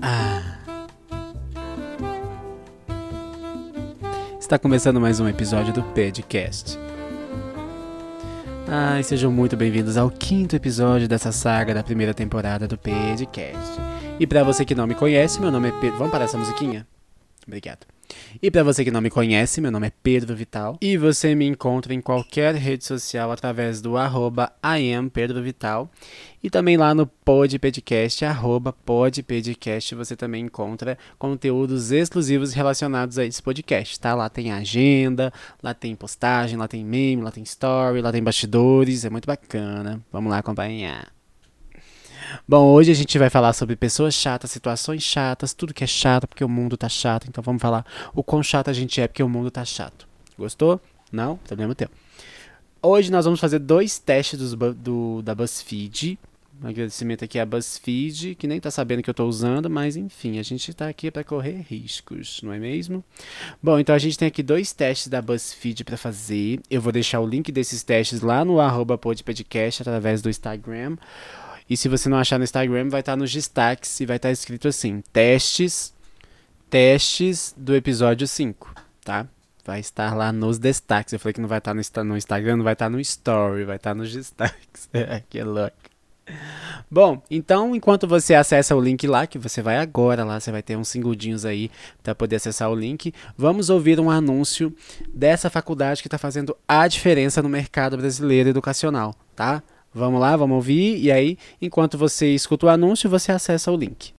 Ah. Está começando mais um episódio do podcast. Ai, sejam muito bem-vindos ao quinto episódio dessa saga da primeira temporada do podcast. E para você que não me conhece, meu nome é Pedro. Vamos parar essa musiquinha? Obrigado. E para você que não me conhece, meu nome é Pedro Vital e você me encontra em qualquer rede social através do arroba Vital e também lá no Podpodcast, arroba Podpodcast, você também encontra conteúdos exclusivos relacionados a esse podcast, tá? Lá tem agenda, lá tem postagem, lá tem meme, lá tem story, lá tem bastidores, é muito bacana. Vamos lá acompanhar. Bom, hoje a gente vai falar sobre pessoas chatas, situações chatas, tudo que é chato porque o mundo tá chato. Então vamos falar o quão chato a gente é porque o mundo tá chato. Gostou? Não? Problema teu. Hoje nós vamos fazer dois testes do, do, da BuzzFeed. Um agradecimento aqui à BuzzFeed, que nem tá sabendo que eu tô usando, mas enfim, a gente tá aqui para correr riscos, não é mesmo? Bom, então a gente tem aqui dois testes da BuzzFeed para fazer. Eu vou deixar o link desses testes lá no arroba podcast através do Instagram. E se você não achar no Instagram, vai estar nos destaques e vai estar escrito assim: testes, testes do episódio 5, tá? Vai estar lá nos destaques. Eu falei que não vai estar no, Instagram, não vai estar no Story, vai estar nos destaques. que louco. Bom, então enquanto você acessa o link lá, que você vai agora lá, você vai ter uns segundinhos aí para poder acessar o link, vamos ouvir um anúncio dessa faculdade que está fazendo a diferença no mercado brasileiro educacional, tá? Vamos lá, vamos ouvir. E aí, enquanto você escuta o anúncio, você acessa o link.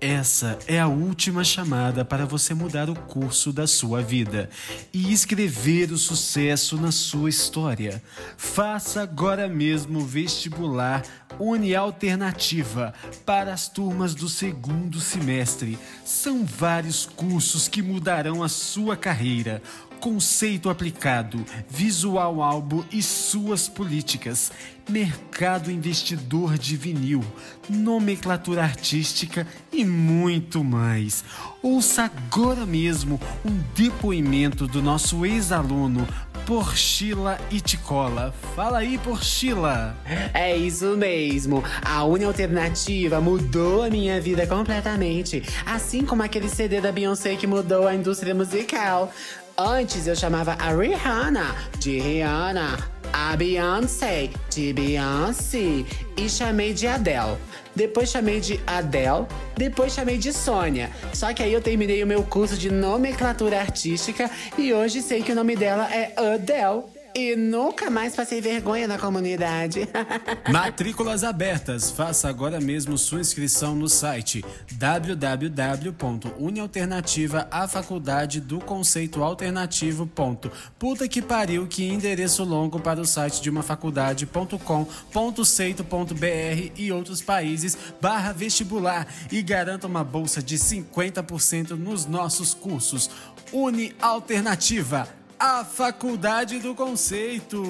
Essa é a última chamada para você mudar o curso da sua vida e escrever o sucesso na sua história. Faça agora mesmo o vestibular Unialternativa para as turmas do segundo semestre. São vários cursos que mudarão a sua carreira conceito aplicado, visual álbum e suas políticas, mercado investidor de vinil, nomenclatura artística e muito mais. Ouça agora mesmo um depoimento do nosso ex-aluno Porchila Iticola. Fala aí, Porchila! É isso mesmo. A Uni Alternativa mudou a minha vida completamente. Assim como aquele CD da Beyoncé que mudou a indústria musical. Antes eu chamava a Rihanna de Rihanna, a Beyoncé de Beyoncé e chamei de Adele. Depois chamei de Adele, depois chamei de Sônia. Só que aí eu terminei o meu curso de nomenclatura artística e hoje sei que o nome dela é Adele. E nunca mais passei vergonha na comunidade. Matrículas abertas. Faça agora mesmo sua inscrição no site www.unialternativa a faculdade do conceito alternativo. Puta que pariu, que endereço longo para o site de uma faculdade.com.ceito.br e outros países barra vestibular e garanta uma bolsa de 50% nos nossos cursos. Uni Alternativa a Faculdade do Conceito.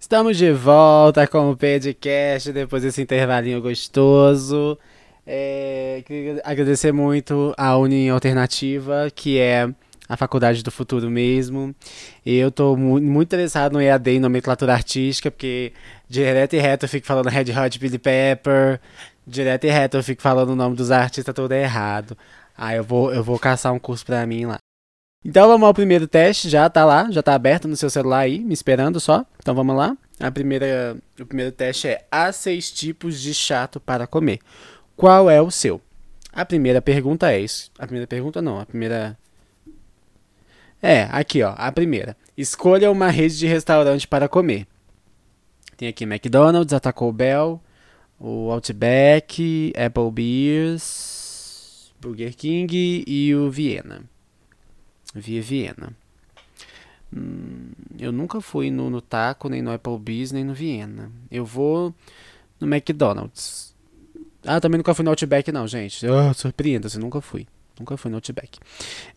Estamos de volta com o podcast depois desse intervalinho gostoso. É, queria agradecer muito a Uni Alternativa, que é a faculdade do futuro mesmo. E eu estou mu muito interessado no EAD em nomenclatura artística, porque direto e reto eu fico falando Red Hot Chili Pepper, direto e reto eu fico falando o nome dos artistas todo errado. Ah, eu vou, eu vou caçar um curso pra mim lá. Então vamos ao primeiro teste, já tá lá, já tá aberto no seu celular aí, me esperando só. Então vamos lá. A primeira, o primeiro teste é há seis tipos de chato para comer. Qual é o seu? A primeira pergunta é isso. A primeira pergunta não, a primeira É, aqui ó, a primeira. Escolha uma rede de restaurante para comer. Tem aqui McDonald's, a Taco Bell, o Outback, Applebee's, Burger King e o Viena. Via Viena. Hum, eu nunca fui no, no Taco, nem no Applebee's, nem no Viena. Eu vou no McDonald's. Ah, também nunca fui no Outback, não, gente. Oh, surpreenda-se, nunca fui. Nunca fui no Outback.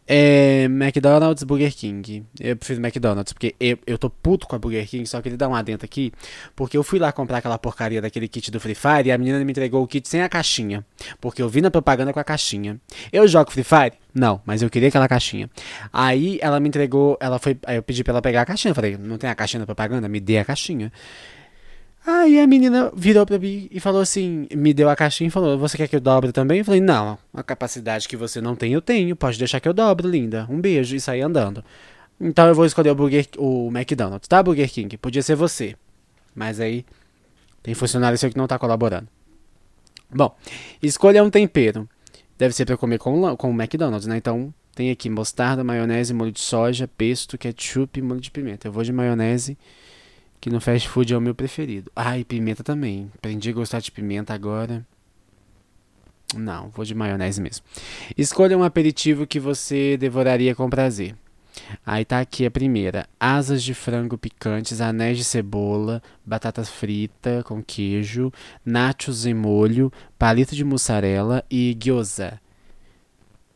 É, McDonald's, Burger King. Eu prefiro McDonald's, porque eu, eu tô puto com a Burger King, só que ele dá um adentro aqui. Porque eu fui lá comprar aquela porcaria daquele kit do Free Fire e a menina me entregou o kit sem a caixinha. Porque eu vi na propaganda com a caixinha. Eu jogo Free Fire? Não, mas eu queria aquela caixinha. Aí ela me entregou, ela foi. Aí eu pedi pra ela pegar a caixinha. Eu falei, não tem a caixinha da propaganda? Me dê a caixinha. Aí a menina virou pra mim e falou assim, me deu a caixinha e falou, você quer que eu dobre também? Eu falei, não, a capacidade que você não tem, eu tenho, pode deixar que eu dobro, linda. Um beijo, e saí andando. Então eu vou escolher o, Burger, o McDonald's, tá, Burger King? Podia ser você. Mas aí tem funcionário seu que não tá colaborando. Bom, escolha um tempero. Deve ser pra comer com, com o McDonald's, né? Então tem aqui mostarda, maionese, molho de soja, pesto, ketchup e molho de pimenta. Eu vou de maionese que no fast food é o meu preferido. Ah, e pimenta também. Aprendi a gostar de pimenta agora. Não, vou de maionese mesmo. Escolha um aperitivo que você devoraria com prazer. Aí tá aqui a primeira: asas de frango picantes, anéis de cebola, batata frita com queijo, nachos em molho, palito de mussarela e gyoza.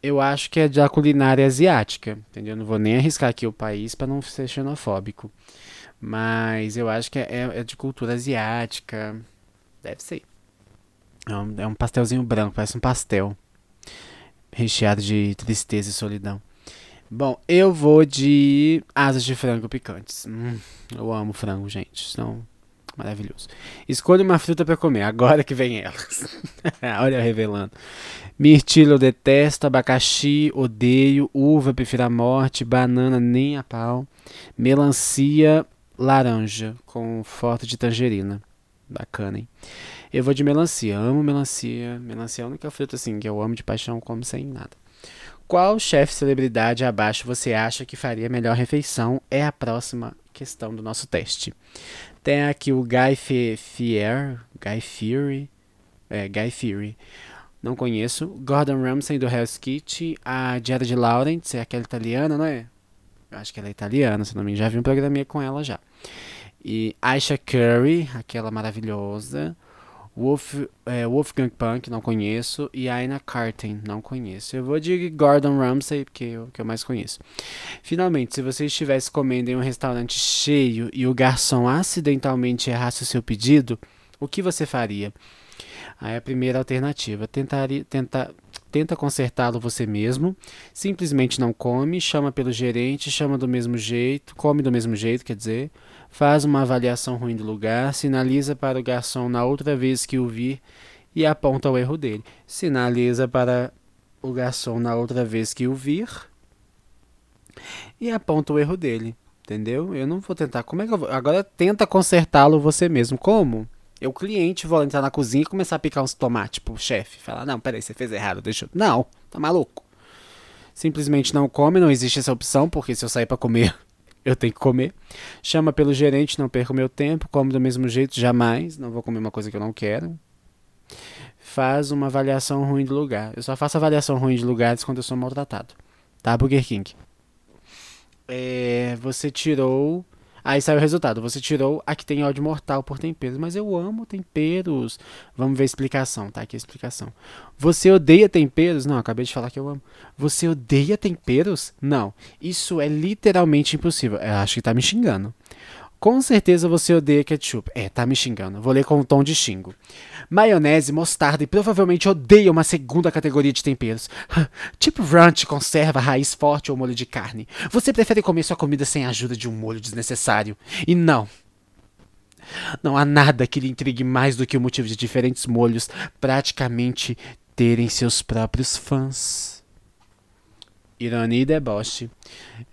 Eu acho que é da culinária asiática, entendeu? Não vou nem arriscar aqui o país para não ser xenofóbico. Mas eu acho que é, é de cultura asiática. Deve ser. É um, é um pastelzinho branco, parece um pastel. Recheado de tristeza e solidão. Bom, eu vou de asas de frango picantes. Hum, eu amo frango, gente. São maravilhoso. Escolha uma fruta para comer, agora que vem elas. Olha revelando. Mirtilo eu detesto, abacaxi odeio, uva prefiro a morte, banana nem a pau, melancia laranja com foto de tangerina. Bacana, hein? Eu vou de melancia. Amo melancia. Melancia é a única fruta assim que eu amo de paixão, como sem nada. Qual chefe celebridade abaixo você acha que faria melhor refeição? É a próxima questão do nosso teste. Tem aqui o Guy Fier, Guy Fury, é, Guy Fury. Não conheço. Gordon Ramsay do Hell's Kitchen, a Jared Lawrence, é aquela italiana, não é? Acho que ela é italiana, se não me engano. Já vi um programinha com ela já. E Aisha Curry, aquela maravilhosa. Wolf, é, Wolfgang Punk, não conheço. E Aina Carten, não conheço. Eu vou de Gordon Ramsay, porque é o que eu mais conheço. Finalmente, se você estivesse comendo em um restaurante cheio e o garçom acidentalmente errasse o seu pedido, o que você faria? Aí a primeira alternativa, tentaria, tenta, tenta consertá-lo você mesmo, simplesmente não come, chama pelo gerente, chama do mesmo jeito, come do mesmo jeito, quer dizer, faz uma avaliação ruim do lugar, sinaliza para o garçom na outra vez que o vir e aponta o erro dele. Sinaliza para o garçom na outra vez que o vir e aponta o erro dele. Entendeu? Eu não vou tentar. Como é que eu vou? Agora tenta consertá-lo você mesmo. Como? Eu, cliente, vou entrar na cozinha e começar a picar uns tomates pro chefe. Falar, não, peraí, você fez errado, deixa eu... Não, tá maluco. Simplesmente não come, não existe essa opção, porque se eu sair para comer, eu tenho que comer. Chama pelo gerente, não perco meu tempo, come do mesmo jeito, jamais, não vou comer uma coisa que eu não quero. Faz uma avaliação ruim do lugar. Eu só faço avaliação ruim de lugares quando eu sou maltratado. Tá, Burger King? É, você tirou Aí sai o resultado. Você tirou a que tem ódio mortal por temperos. Mas eu amo temperos. Vamos ver a explicação, tá? Aqui a explicação. Você odeia temperos? Não, acabei de falar que eu amo. Você odeia temperos? Não. Isso é literalmente impossível. Eu acho que tá me xingando. Com certeza você odeia ketchup. É, tá me xingando. Vou ler com um tom de xingo. Maionese, mostarda e provavelmente odeia uma segunda categoria de temperos. tipo ranch, conserva, raiz forte ou molho de carne. Você prefere comer sua comida sem a ajuda de um molho desnecessário. E não. Não há nada que lhe intrigue mais do que o motivo de diferentes molhos praticamente terem seus próprios fãs. Ironia e deboche.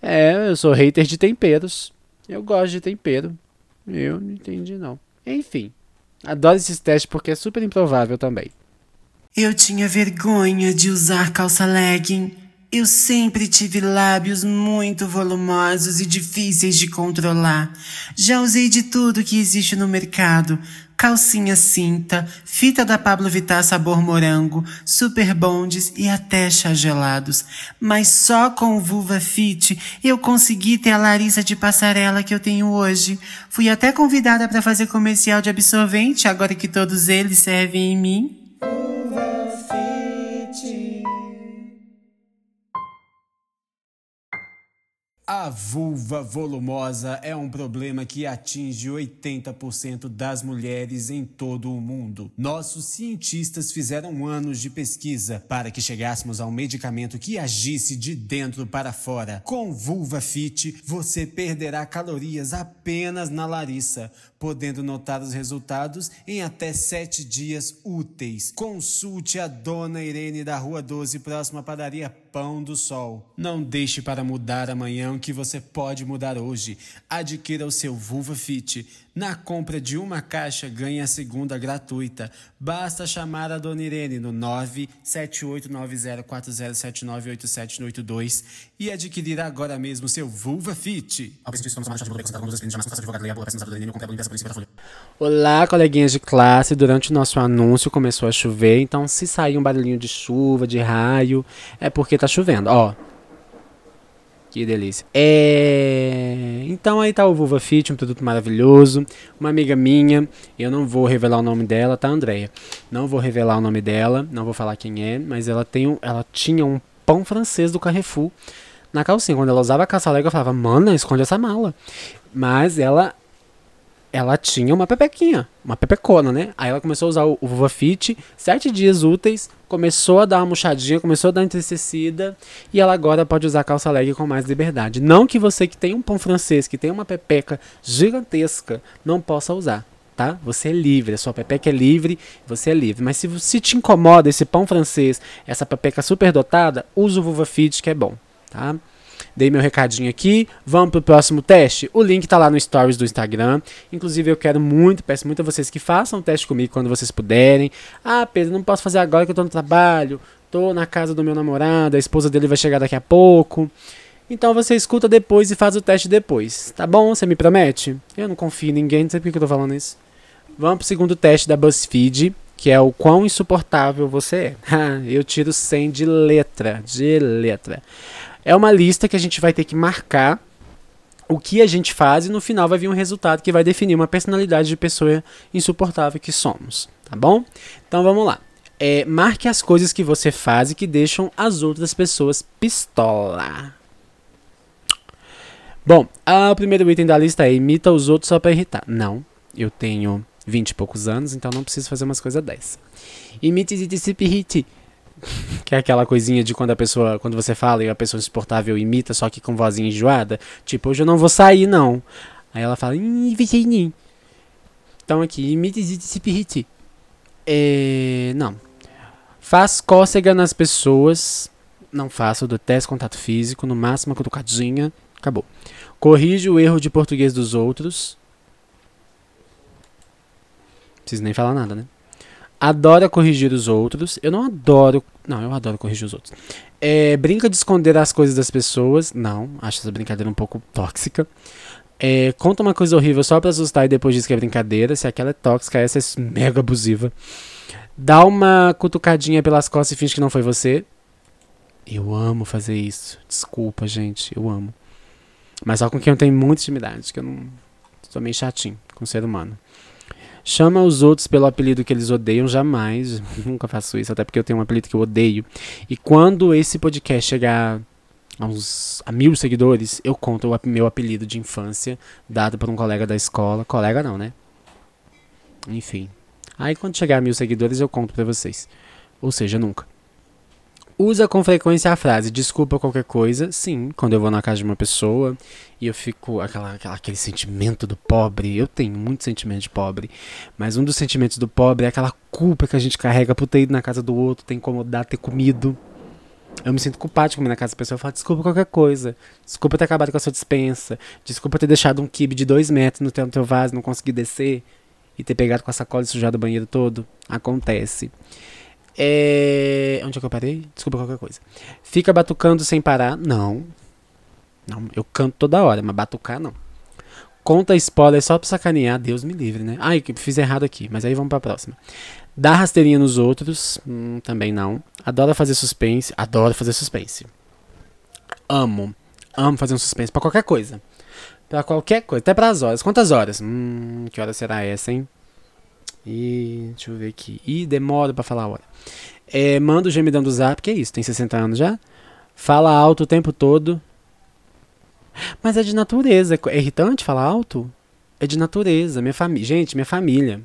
É, eu sou hater de temperos. Eu gosto de tempero. Eu não entendi, não. Enfim, adoro esses testes porque é super improvável também. Eu tinha vergonha de usar calça legging. Eu sempre tive lábios muito volumosos e difíceis de controlar. Já usei de tudo que existe no mercado: calcinha cinta, fita da Pablo Vittar sabor morango, super bondes e até chá gelados. Mas só com o Vulva Fit eu consegui ter a Larissa de passarela que eu tenho hoje. Fui até convidada para fazer comercial de absorvente agora que todos eles servem em mim. A vulva volumosa é um problema que atinge 80% das mulheres em todo o mundo. Nossos cientistas fizeram anos de pesquisa para que chegássemos a um medicamento que agisse de dentro para fora. Com Vulva Fit, você perderá calorias apenas na Larissa podendo notar os resultados em até sete dias úteis. Consulte a dona Irene da Rua 12, próxima à padaria Pão do Sol. Não deixe para mudar amanhã o que você pode mudar hoje. Adquira o seu Vulva Fit. Na compra de uma caixa, ganhe a segunda gratuita. Basta chamar a dona Irene no 9789040798782 e adquirir agora mesmo seu Vulva Fit. Olá, coleguinhas de classe. Durante o nosso anúncio começou a chover, então se sair um barulhinho de chuva, de raio, é porque tá chovendo. Ó. Que delícia. É... Então aí tá o Vulva Fit, um produto maravilhoso. Uma amiga minha, eu não vou revelar o nome dela, tá, Andréia? Não vou revelar o nome dela, não vou falar quem é, mas ela, tem um, ela tinha um pão francês do Carrefour na calcinha. Quando ela usava a calça eu falava, mana, esconde essa mala. Mas ela ela tinha uma pepequinha, uma pepecona, né? Aí ela começou a usar o, Vulva Fit, sete dias úteis, começou a dar uma murchadinha, começou a dar entristecida, e ela agora pode usar calça leg com mais liberdade. Não que você que tem um pão francês, que tem uma pepeca gigantesca, não possa usar, tá? Você é livre, a sua pepeca é livre, você é livre. Mas se, se te incomoda esse pão francês, essa pepeca super dotada, usa o Vulva Fit, que é bom, tá? Dei meu recadinho aqui. Vamos pro próximo teste? O link tá lá no stories do Instagram. Inclusive, eu quero muito, peço muito a vocês que façam o teste comigo quando vocês puderem. Ah, Pedro, não posso fazer agora que eu tô no trabalho. Tô na casa do meu namorado, a esposa dele vai chegar daqui a pouco. Então você escuta depois e faz o teste depois. Tá bom? Você me promete? Eu não confio em ninguém, não sei por que eu tô falando isso. Vamos pro segundo teste da BuzzFeed, que é o quão insuportável você é. eu tiro 100 de letra, de letra. É uma lista que a gente vai ter que marcar o que a gente faz e no final vai vir um resultado que vai definir uma personalidade de pessoa insuportável que somos, tá bom? Então vamos lá. É, marque as coisas que você faz e que deixam as outras pessoas pistola. Bom, a, o primeiro item da lista é imita os outros só para irritar. Não, eu tenho 20 e poucos anos, então não preciso fazer umas coisas dessas. Imite e se irrite. Que é aquela coisinha de quando a pessoa, quando você fala e a pessoa insuportável imita, só que com vozinha enjoada. Tipo, hoje eu não vou sair, não. Aí ela fala, Então aqui, imite se. É, não. Faz cócega nas pessoas. Não faço, detesto contato físico. No máximo, cutucadinha. Acabou. Corrige o erro de português dos outros. Não preciso nem falar nada, né? Adora corrigir os outros. Eu não adoro. Não, eu adoro corrigir os outros. É, brinca de esconder as coisas das pessoas. Não, acho essa brincadeira um pouco tóxica. É, conta uma coisa horrível só pra assustar e depois diz que é brincadeira. Se aquela é tóxica, essa é mega abusiva. Dá uma cutucadinha pelas costas e finge que não foi você. Eu amo fazer isso. Desculpa, gente. Eu amo. Mas só com quem eu tenho muita intimidade, que eu não. Sou meio chatinho com o ser humano. Chama os outros pelo apelido que eles odeiam, jamais. Nunca faço isso, até porque eu tenho um apelido que eu odeio. E quando esse podcast chegar a, uns, a mil seguidores, eu conto o meu apelido de infância, dado por um colega da escola. Colega não, né? Enfim. Aí quando chegar a mil seguidores, eu conto pra vocês. Ou seja, nunca. Usa com frequência a frase desculpa qualquer coisa. Sim, quando eu vou na casa de uma pessoa e eu fico aquela, aquela, aquele sentimento do pobre. Eu tenho muito sentimento de pobre, mas um dos sentimentos do pobre é aquela culpa que a gente carrega por ter ido na casa do outro, ter incomodado, ter comido. Eu me sinto culpado de comer na casa da pessoa. Eu falo, desculpa qualquer coisa. Desculpa ter acabado com a sua dispensa. Desculpa ter deixado um kibe de dois metros no teu, no teu vaso, não conseguir descer. E ter pegado com a sacola e sujado o banheiro todo. Acontece. É... Onde é que eu parei? Desculpa qualquer coisa. Fica batucando sem parar? Não. Não, eu canto toda hora, mas batucar não. Conta spoiler só pra sacanear, Deus me livre, né? Ai, fiz errado aqui, mas aí vamos pra próxima. Dá rasteirinha nos outros? Hum, também não. Adora fazer suspense? Adoro fazer suspense. Amo. Amo fazer um suspense pra qualquer coisa. Pra qualquer coisa, até pras horas. Quantas horas? Hum, que hora será essa, hein? E deixa eu ver aqui. Ih, demora pra falar a hora. É, manda o gemidão do zap, que é isso, tem 60 anos já. Fala alto o tempo todo. Mas é de natureza. É irritante falar alto? É de natureza. Minha família. Gente, minha família.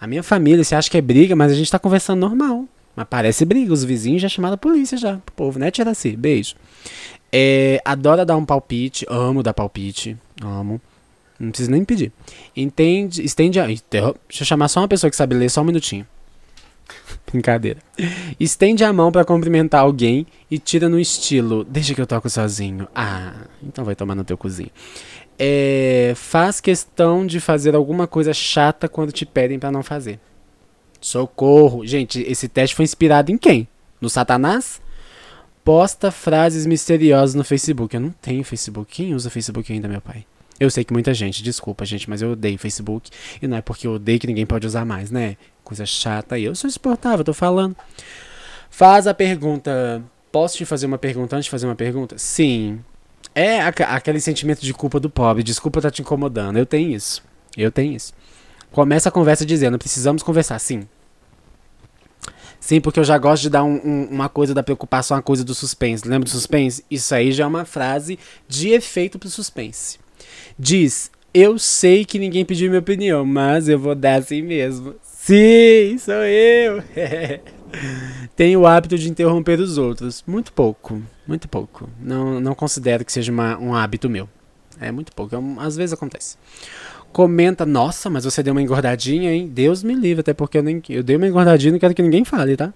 A minha família, você acha que é briga, mas a gente tá conversando normal. Mas parece briga. Os vizinhos já chamaram a polícia já. Pro povo, né, Tiraci? Beijo. É, adora dar um palpite. Amo dar palpite. Amo. Não precisa nem pedir. Entende, estende a. Deixa eu chamar só uma pessoa que sabe ler, só um minutinho. Brincadeira. Estende a mão para cumprimentar alguém e tira no estilo. Deixa que eu toco sozinho. Ah, então vai tomar no teu cozinho. É, faz questão de fazer alguma coisa chata quando te pedem para não fazer. Socorro. Gente, esse teste foi inspirado em quem? No Satanás? Posta frases misteriosas no Facebook. Eu não tenho Facebook. Quem usa Facebook ainda, meu pai? Eu sei que muita gente, desculpa, gente, mas eu odeio Facebook. E não é porque eu odeio que ninguém pode usar mais, né? Coisa chata aí. Eu sou insuportável, tô falando. Faz a pergunta. Posso te fazer uma pergunta antes de fazer uma pergunta? Sim. É aquele sentimento de culpa do pobre. Desculpa tá te incomodando. Eu tenho isso. Eu tenho isso. Começa a conversa dizendo: precisamos conversar. Sim. Sim, porque eu já gosto de dar um, um, uma coisa da preocupação, uma coisa do suspense. Lembra do suspense? Isso aí já é uma frase de efeito pro suspense. Diz: Eu sei que ninguém pediu minha opinião, mas eu vou dar assim mesmo. Sim, sou eu. Tenho o hábito de interromper os outros. Muito pouco, muito pouco. Não, não considero que seja uma, um hábito meu. É muito pouco. É às vezes acontece. Comenta, nossa, mas você deu uma engordadinha, hein? Deus me livre, até porque eu, nem, eu dei uma engordadinha e não quero que ninguém fale, tá?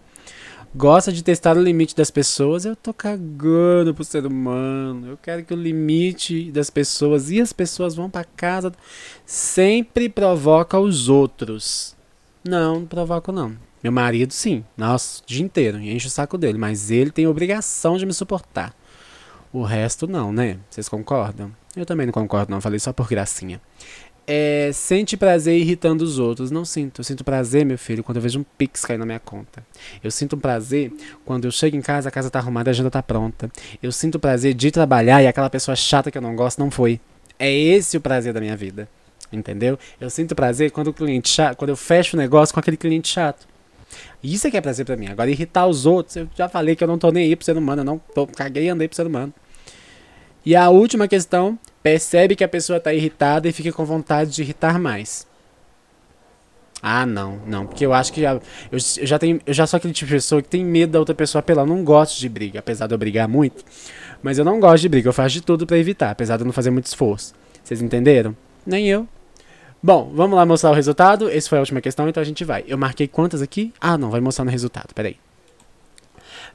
Gosta de testar o limite das pessoas, eu tô cagando pro ser humano. Eu quero que o limite das pessoas e as pessoas vão para casa sempre provoca os outros. Não, não provoco não. Meu marido sim, nossa, dia inteiro, enche o saco dele, mas ele tem obrigação de me suportar. O resto não, né? Vocês concordam? Eu também não concordo não, falei só por gracinha é, sente prazer irritando os outros. Não sinto. Eu sinto prazer, meu filho, quando eu vejo um pix cair na minha conta. Eu sinto um prazer quando eu chego em casa, a casa tá arrumada, a agenda tá pronta. Eu sinto prazer de trabalhar e aquela pessoa chata que eu não gosto não foi. É esse o prazer da minha vida. Entendeu? Eu sinto prazer quando o cliente chato, quando eu fecho o negócio com aquele cliente chato. Isso é que é prazer pra mim. Agora, irritar os outros, eu já falei que eu não tô nem aí pro ser humano, eu não tô, caguei e andei pro ser humano. E a última questão percebe que a pessoa está irritada e fica com vontade de irritar mais. Ah, não, não, porque eu acho que já, eu, eu, já tenho, eu já sou aquele tipo de pessoa que tem medo da outra pessoa apelar. Eu não gosto de briga, apesar de eu brigar muito. Mas eu não gosto de briga, eu faço de tudo para evitar, apesar de eu não fazer muito esforço. Vocês entenderam? Nem eu. Bom, vamos lá mostrar o resultado. Essa foi a última questão, então a gente vai. Eu marquei quantas aqui? Ah, não, vai mostrar no resultado, peraí.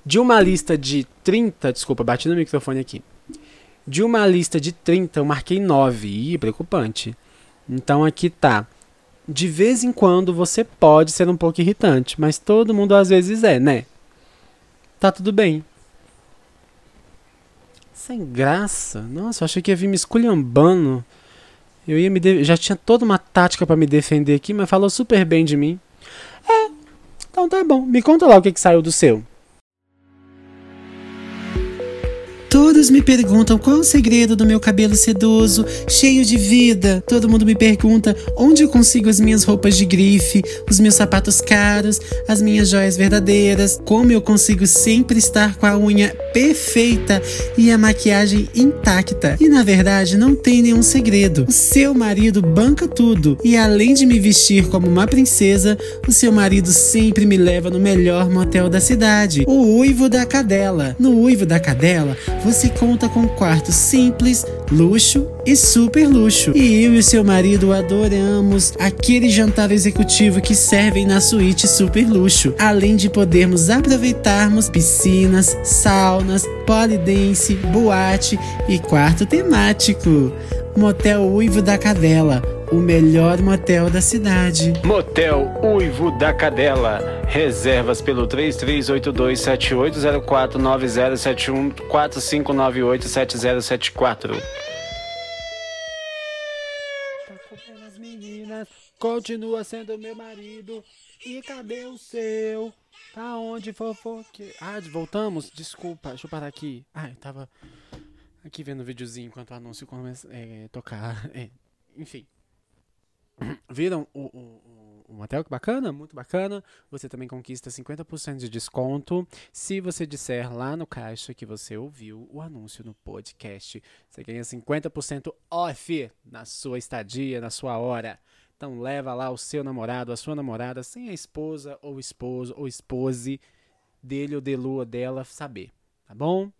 De uma lista de 30, desculpa, bati no microfone aqui. De uma lista de 30, eu marquei 9. Ih, preocupante. Então aqui tá. De vez em quando você pode ser um pouco irritante, mas todo mundo às vezes é, né? Tá tudo bem. Sem graça. Nossa, eu achei que ia vir me esculhambando. Eu ia me de... já tinha toda uma tática para me defender aqui, mas falou super bem de mim. É. Então tá bom. Me conta lá o que, que saiu do seu. Todos me perguntam qual o segredo do meu cabelo sedoso, cheio de vida. Todo mundo me pergunta onde eu consigo as minhas roupas de grife, os meus sapatos caros, as minhas joias verdadeiras, como eu consigo sempre estar com a unha perfeita e a maquiagem intacta. E na verdade não tem nenhum segredo. O seu marido banca tudo e além de me vestir como uma princesa, o seu marido sempre me leva no melhor motel da cidade, o Uivo da Cadela. No Uivo da Cadela, você conta com um quarto simples, luxo e super luxo. E eu e seu marido adoramos aquele jantar executivo que servem na suíte super luxo, além de podermos aproveitarmos piscinas, saunas, polidense, boate e quarto temático. Motel Uivo da Cadela o melhor motel da cidade. Motel Uivo da Cadela. Reservas pelo 33827804907145987074. Continua sendo meu marido. E cadê o seu? Tá onde, fofoque? Ah, voltamos? Desculpa, deixa eu parar aqui. Ah, eu tava aqui vendo o videozinho enquanto o anúncio começa a é, tocar. É, enfim. Viram o, o, o, motel? Que bacana, muito bacana. Você também conquista 50% de desconto se você disser lá no caixa que você ouviu o anúncio no podcast. Você ganha 50% off na sua estadia, na sua hora. Então leva lá o seu namorado, a sua namorada, sem a esposa ou esposo ou espose dele ou de lua dela saber, tá bom?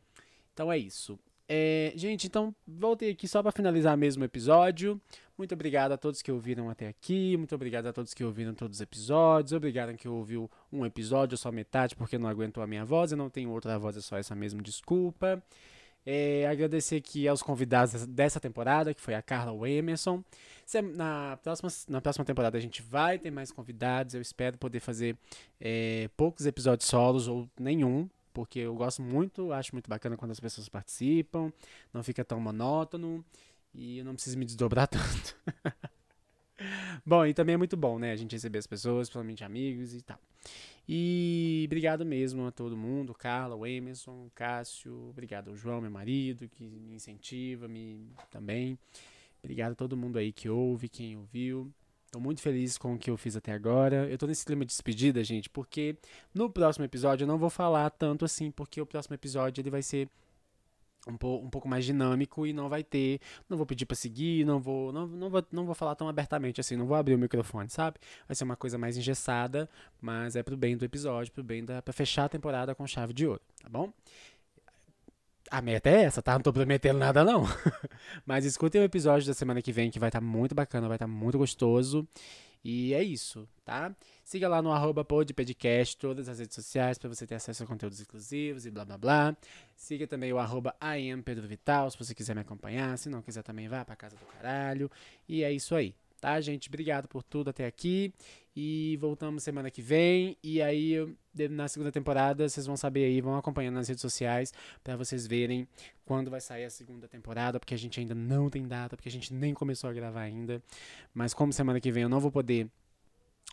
Então é isso. É, gente, então voltei aqui só para finalizar mesmo o episódio. Muito obrigado a todos que ouviram até aqui. Muito obrigado a todos que ouviram todos os episódios. Obrigado a quem ouviu um episódio, só metade, porque não aguentou a minha voz. Eu não tenho outra voz, é só essa mesmo, desculpa. É, agradecer aqui aos convidados dessa temporada, que foi a Carla Emerson. Na próxima, na próxima temporada a gente vai ter mais convidados. Eu espero poder fazer é, poucos episódios solos ou nenhum, porque eu gosto muito, acho muito bacana quando as pessoas participam, não fica tão monótono e eu não preciso me desdobrar tanto. bom, e também é muito bom, né, a gente receber as pessoas, principalmente amigos e tal. E obrigado mesmo a todo mundo, Carla, o Emerson, o Cássio, obrigado ao João, meu marido, que me incentiva, me também. Obrigado a todo mundo aí que ouve, quem ouviu. Tô muito feliz com o que eu fiz até agora. Eu tô nesse clima de despedida, gente, porque no próximo episódio eu não vou falar tanto assim, porque o próximo episódio ele vai ser um, po um pouco mais dinâmico e não vai ter, não vou pedir para seguir, não vou, não, não vou, não vou falar tão abertamente assim, não vou abrir o microfone, sabe? Vai ser uma coisa mais engessada, mas é pro bem do episódio, pro bem da para fechar a temporada com chave de ouro, tá bom? A meta é essa, tá? Não tô prometendo nada, não. Mas escutem o episódio da semana que vem, que vai estar tá muito bacana, vai estar tá muito gostoso. E é isso, tá? Siga lá no arroba todas as redes sociais, para você ter acesso a conteúdos exclusivos e blá blá blá. Siga também o arroba Vital, se você quiser me acompanhar. Se não quiser, também vá pra casa do caralho. E é isso aí, tá, gente? Obrigado por tudo até aqui. E voltamos semana que vem. E aí, na segunda temporada, vocês vão saber aí, vão acompanhando nas redes sociais para vocês verem quando vai sair a segunda temporada, porque a gente ainda não tem data, porque a gente nem começou a gravar ainda. Mas como semana que vem eu não vou poder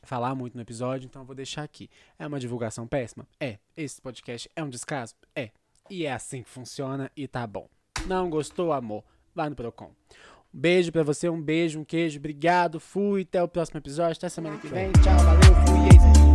falar muito no episódio, então eu vou deixar aqui. É uma divulgação péssima? É. Esse podcast é um descaso? É. E é assim que funciona e tá bom. Não gostou, amor? Vai no Procon. Um beijo para você, um beijo, um queijo, obrigado, fui, até o próximo episódio, até semana que vem, tchau, valeu, fui, e é